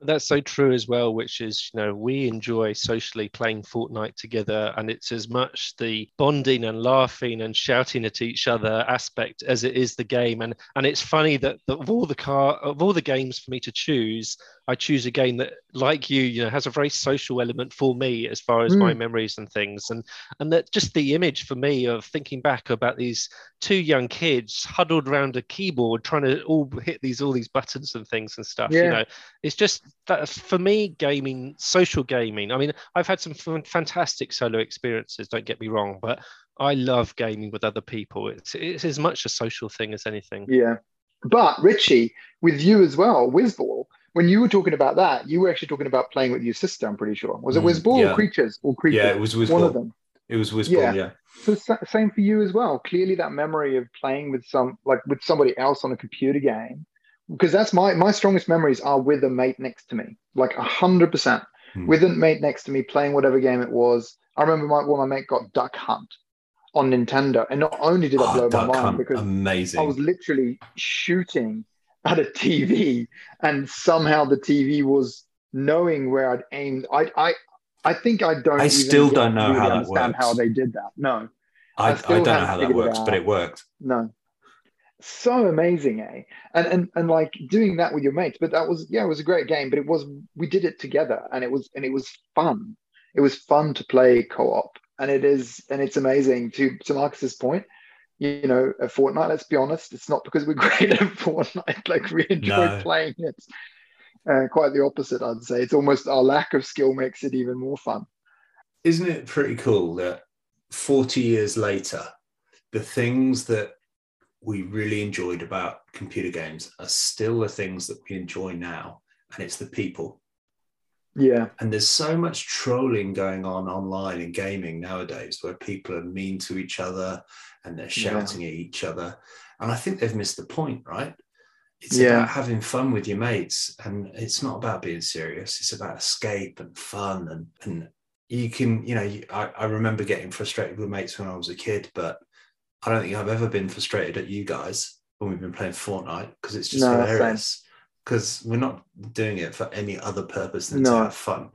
That's so true as well, which is, you know, we enjoy socially playing Fortnite together, and it's as much the bonding and laughing and shouting at each other aspect as it is the game. And and it's funny that, that of all the car of all the games for me to choose, I choose a game that, like you, you know, has a very social element for me as far as my hmm. memories and things. And and that just the image for me of thinking back about these two young kids huddled around a keyboard trying to all hit these all these buttons and things and stuff. You know, it's just that for me, gaming, social gaming. I mean, I've had some fantastic solo experiences. Don't get me wrong, but I love gaming with other people. It's it's as much a social thing as anything. Yeah, but Richie, with you as well, Wizball. When you were talking about that, you were actually talking about playing with your sister. I'm pretty sure. Was it mm, Wizball yeah. or Creatures or Creatures? Yeah, it was Wizball. One of them. It was Wizball. Yeah. yeah. So same for you as well. Clearly, that memory of playing with some like with somebody else on a computer game, because that's my my strongest memories are with a mate next to me, like a hundred percent hmm. with a mate next to me playing whatever game it was. I remember my, when my mate got Duck Hunt on Nintendo, and not only did that oh, blow my mind Hunt. because amazing, I was literally shooting at a TV, and somehow the TV was knowing where I'd aimed. I I I think I don't. I still don't know really how that works. How they did that? No, I, I, I don't know how that works, but it worked. No, so amazing, eh? And and and like doing that with your mates. But that was yeah, it was a great game. But it was we did it together, and it was and it was fun. It was fun to play co-op, and it is and it's amazing. To to Marcus's point, you know, a Fortnite. Let's be honest, it's not because we're great at Fortnite. Like we enjoy no. playing it. Uh, quite the opposite, I'd say. It's almost our lack of skill makes it even more fun. Isn't it pretty cool that 40 years later, the things that we really enjoyed about computer games are still the things that we enjoy now, and it's the people. Yeah. And there's so much trolling going on online in gaming nowadays where people are mean to each other and they're shouting yeah. at each other. And I think they've missed the point, right? It's yeah. about having fun with your mates. And it's not about being serious. It's about escape and fun. And, and you can, you know, I, I remember getting frustrated with mates when I was a kid, but I don't think I've ever been frustrated at you guys when we've been playing Fortnite because it's just no, hilarious. Because we're not doing it for any other purpose than no. to have fun.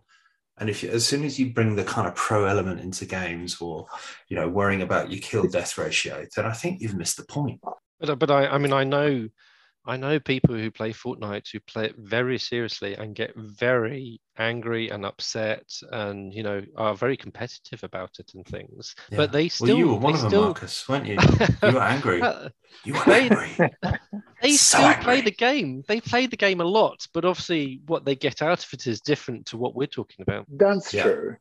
And if you, as soon as you bring the kind of pro element into games, or you know, worrying about your kill death ratio, then I think you've missed the point. But uh, but I I mean I know I know people who play Fortnite who play it very seriously and get very angry and upset, and you know are very competitive about it and things. Yeah. But they still. Well, you were one of them, still... Marcus, weren't you? You were angry. Uh, you were they, angry. They so still angry. play the game. They play the game a lot, but obviously, what they get out of it is different to what we're talking about. That's yeah. true.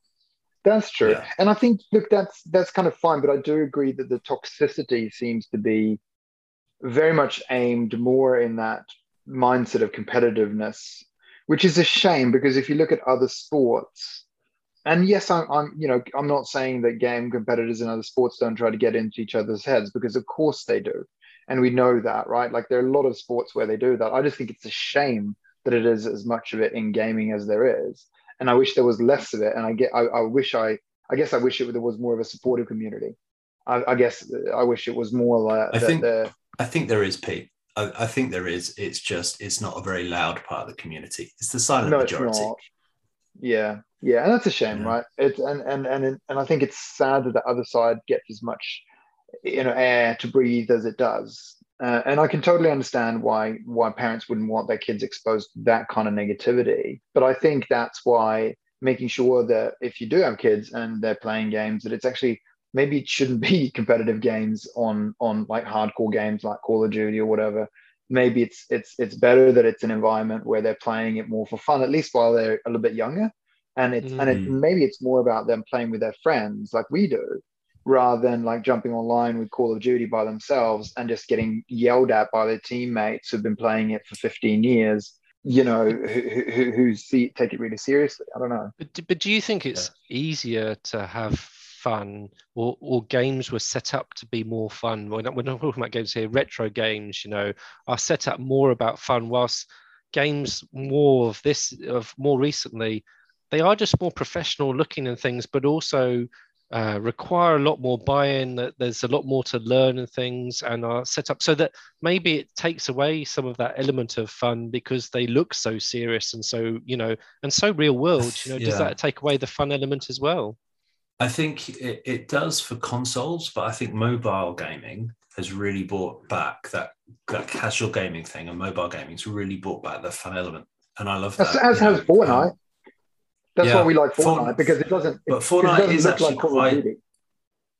That's true. Yeah. And I think, look, that's that's kind of fine. But I do agree that the toxicity seems to be very much aimed more in that mindset of competitiveness, which is a shame because if you look at other sports, and yes, I'm, I'm, you know, I'm not saying that game competitors in other sports don't try to get into each other's heads because of course they do, and we know that, right? Like there are a lot of sports where they do that. I just think it's a shame that it is as much of it in gaming as there is, and I wish there was less of it. And I get, I, I wish I, I guess I wish it there was more of a supportive community. I, I guess uh, I wish it was more like I the, think the, I think there is, Pete. I, I, think there is. It's just it's not a very loud part of the community. It's the silent no, majority. Yeah, yeah, and that's a shame, yeah. right? It's and and and and I think it's sad that the other side gets as much you know air to breathe as it does. Uh, and I can totally understand why why parents wouldn't want their kids exposed to that kind of negativity. But I think that's why making sure that if you do have kids and they're playing games, that it's actually maybe it shouldn't be competitive games on on like hardcore games like Call of Duty or whatever. Maybe it's it's it's better that it's an environment where they're playing it more for fun, at least while they're a little bit younger. And it's mm. and it mm. maybe it's more about them playing with their friends like we do, rather than like jumping online with Call of Duty by themselves and just getting yelled at by their teammates who've been playing it for 15 years you know who, who, who see take it really seriously i don't know but, but do you think it's yeah. easier to have fun or, or games were set up to be more fun we're not, we're not talking about games here retro games you know are set up more about fun whilst games more of this of more recently they are just more professional looking and things but also uh, require a lot more buy-in that there's a lot more to learn and things and are set up so that maybe it takes away some of that element of fun because they look so serious and so you know and so real world you know yeah. does that take away the fun element as well I think it, it does for consoles, but I think mobile gaming has really brought back that that casual gaming thing, and mobile gaming's really brought back the fun element, and I love that. As, as has Fortnite. Um, That's yeah, why we like Fortnite because it doesn't. But Fortnite doesn't is actually like quite.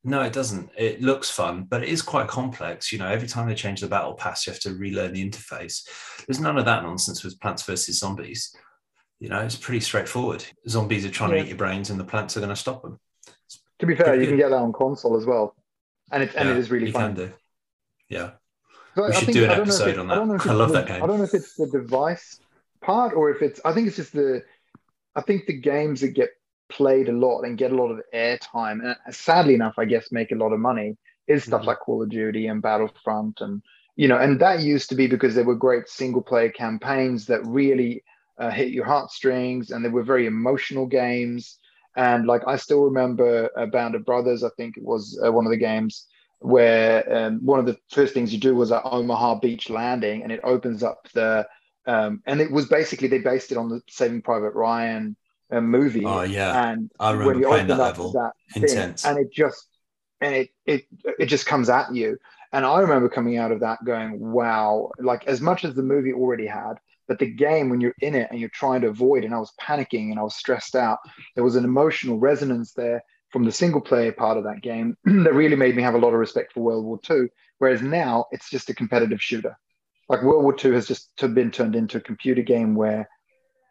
No, it doesn't. It looks fun, but it is quite complex. You know, every time they change the battle pass, you have to relearn the interface. There's none of that nonsense with Plants vs Zombies. You know, it's pretty straightforward. Zombies are trying Yeah. to eat your brains, and the plants are going to stop them. To be fair, you can get that on console as well, and it and Yeah, it is really you fun. can do. Yeah, So We I should think- do an I don't know if episode it- on that. if I love the- that game. I don't know if it's the device part or if it's. I think it's just the. I think the games that get played a lot and get a lot of airtime, and sadly enough, I guess, make a lot of money is stuff Mhm. like Call of Duty and Battlefront, and you know, and that used to be because there were great single player campaigns that really uh, hit your heartstrings, and they were very emotional games. And like I still remember uh, Band of Brothers, I think it was uh, one of the games where um, one of the first things you do was at Omaha Beach Landing, and it opens up the, um, and it was basically they based it on the Saving Private Ryan uh, movie. Oh yeah, and I remember when you playing open that level. that thing, Intense. and it just and it it it just comes at you. And I remember coming out of that going, "Wow!" Like as much as the movie already had, but the game when you're in it and you're trying to avoid, and I was panicking and I was stressed out. There was an emotional resonance there from the single player part of that game that really made me have a lot of respect for World War II. Whereas now it's just a competitive shooter. Like World War II has just been turned into a computer game where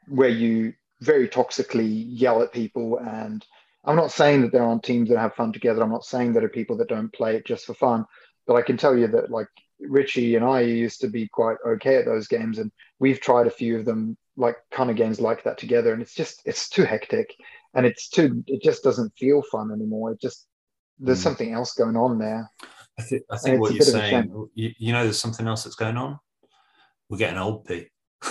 where you very toxically yell at people and I'm not saying that there aren't teams that have fun together. I'm not saying there are people that don't play it just for fun, but I can tell you that like Richie and I used to be quite okay at those games, and we've tried a few of them, like kind of games like that together, and it's just it's too hectic, and it's too it just doesn't feel fun anymore. It just there's Mm. something else going on there. I think, I think what you're bit of a saying, you, you know, there's something else that's going on. We're getting old, Pete.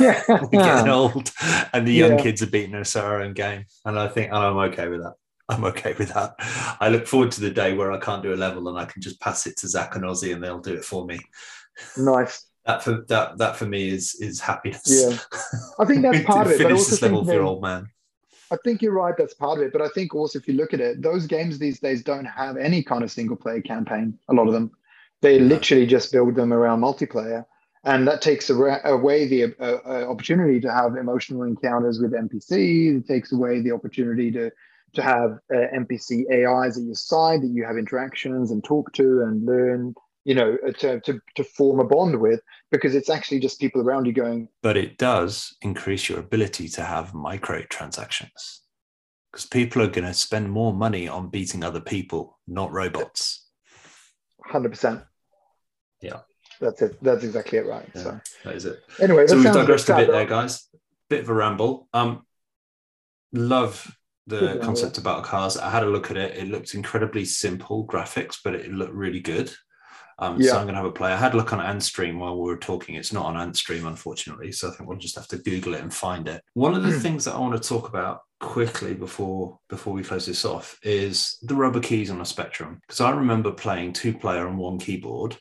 Yeah. We're getting old, and the young Yeah. kids are beating us at our own game. And I think, and I'm okay with that. I'm okay with that. I look forward to the day where I can't do a level and I can just pass it to Zach and Ozzy and they'll do it for me. Nice. That for that that for me is is happiness. Yeah. I think that's part of it, but Finish this level for your old man. I think you're right. That's part of it. But I think also, if you look at it, those games these days don't have any kind of single player campaign. A lot of them, they No. literally just build them around multiplayer, and that takes away the uh, uh, opportunity to have emotional encounters with NPCs. It takes away the opportunity to to have uh, NPC AIs at your side that you have interactions and talk to and learn. You know, uh, to, to to form a bond with, because it's actually just people around you going, But it does increase your ability to have microtransactions. Because people are going to spend more money on beating other people, not robots. hundred percent. Yeah. That's it. That's exactly it, right? Yeah. So That is it. anyway, so we've digressed a bit there, guys. Bit of a ramble. Um, love the Good concept of battle cars. I had a look at it. It looked incredibly simple graphics, but it looked really good. Um, Yeah. So I'm going to have a play. I had a look on Antstream while we were talking. It's not on Antstream, unfortunately. So I think we'll just have to Google it and find it. One of the things that I want to talk about quickly before before we close this off is the rubber keys on a Spectrum. Because I remember playing two player on one keyboard,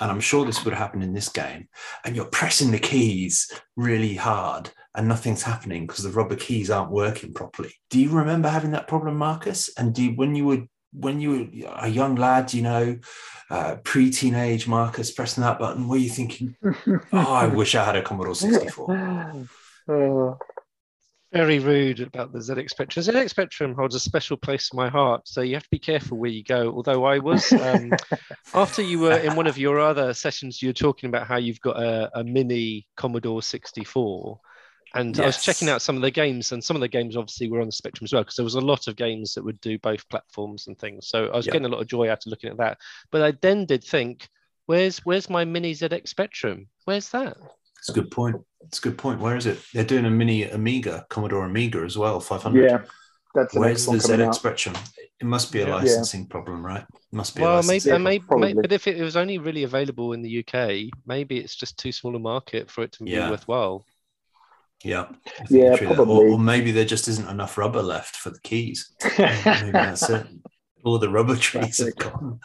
and I'm sure this would happen in this game. And you're pressing the keys really hard, and nothing's happening because the rubber keys aren't working properly. Do you remember having that problem, Marcus? And do you, when you were when you were a young lad, you know, uh, pre-teenage Marcus pressing that button, were you thinking, "Oh, I wish I had a Commodore 64"? Uh, Very rude about the ZX Spectrum. ZX Spectrum holds a special place in my heart, so you have to be careful where you go. Although I was, um, after you were in one of your other sessions, you were talking about how you've got a, a mini Commodore 64. And I was checking out some of the games, and some of the games obviously were on the Spectrum as well, because there was a lot of games that would do both platforms and things. So I was Yeah. getting a lot of joy out of looking at that. But I then did think, where's where's my mini ZX Spectrum? Where's that? It's a good point. It's a good point. Where is it? They're doing a mini Amiga, Commodore Amiga as well, 500. yeah, that's the Where's the ZX out. Spectrum? It must be a Yeah. licensing problem, right? It Must be a Well, licensing maybe, Yeah, uh, maybe, maybe, but if it was only really available in the UK, maybe it's just too small a market for it to Yeah. be worthwhile. Yeah. Yeah, there. Or, or maybe there just isn't enough rubber left for the keys. Maybe that's it. All the rubber trees are Classic. gone.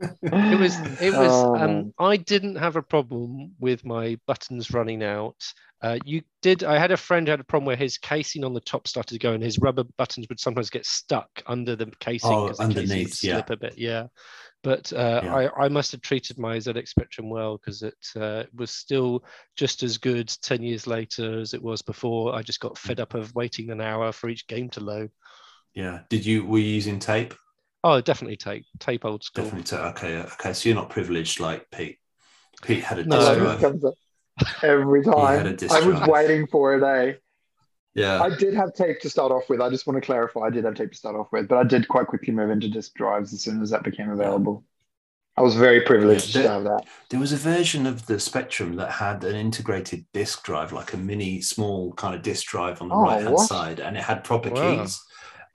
It was, it was. Oh, um. I didn't have a problem with my buttons running out. Uh, you did. I had a friend who had a problem where his casing on the top started to go, and his rubber buttons would sometimes get stuck under the casing. Oh, the casing would underneath, yeah. slip a bit. Yeah. But uh, Yeah. I, I must have treated my ZX Spectrum well because it uh, was still just as good 10 years later as it was before. I just got fed up of waiting an hour for each game to load. Yeah. Did you were you using tape? Oh, definitely tape, tape old school. Definitely tape. Okay. Okay. So you're not privileged like Pete. Pete had a No. disk drive. it comes up. every time. a disk I was drive. waiting for it, eh? Yeah. I did have tape to start off with. I just want to clarify I did have tape to start off with, but I did quite quickly move into disk drives as soon as that became available. I was very privileged Yeah, to have that. There was a version of the Spectrum that had an integrated disk drive, like a mini small kind of disk drive on the Oh, right hand side, and it had proper Wow. keys.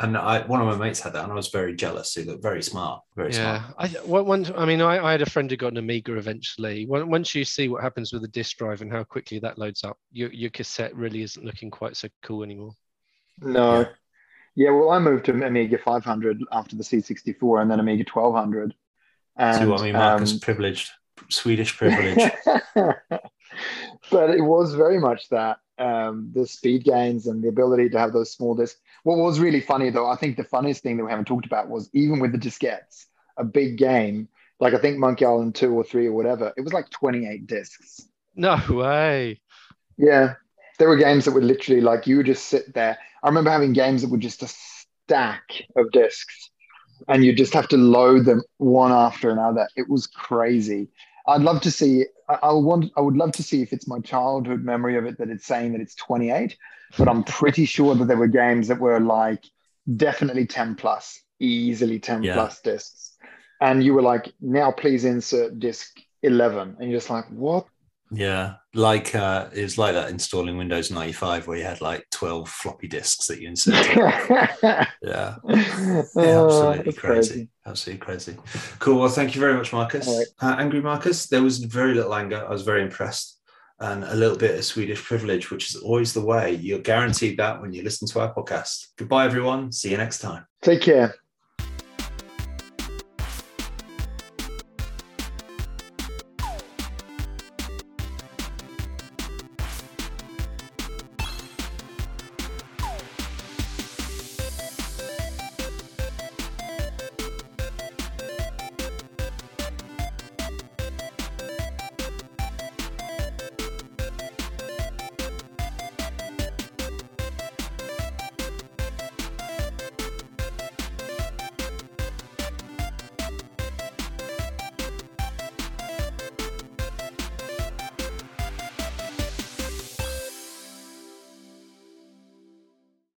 And I, one of my mates had that, and I was very jealous. He looked very smart, very Yeah, smart. I one, one- I mean, I, I had a friend who got an Amiga eventually. Once you see what happens with the disk drive and how quickly that loads up, your your cassette really isn't looking quite so cool anymore. No. Yeah. Yeah. well, I moved to Amiga 500 after the C64 and then Amiga 1200. And, See what I mean, Marcus? um, privileged, Swedish privilege. but it was very much that um, the speed gains and the ability to have those small discs. What was really funny, though, I think the funniest thing that we haven't talked about was even with the diskettes, a big game, like I think Monkey Island 2 or 3 or whatever, it was like 28 discs. No way. Yeah. There were games that were literally like you would just sit there. I remember having games that were just a stack of discs and you just have to load them one after another. It was crazy. I'd love to see. I, I want. I would love to see if it's my childhood memory of it that it's saying that it's 28, but I'm pretty sure that there were games that were like definitely 10 plus, easily 10 Yeah. plus discs, and you were like, now please insert disc 11, and you're just like, what? Yeah, like uh, it was like that installing Windows 95, where you had like 12 floppy disks that you inserted. yeah, yeah, yeah, absolutely that's crazy. Absolutely crazy. Cool. Well, thank you very much, Marcus. Right. Uh, Angry Marcus, there was very little anger. I was very impressed. And a little bit of Swedish privilege, which is always the way. You're guaranteed that when you listen to our podcast. Goodbye, everyone. See you next time. Take care.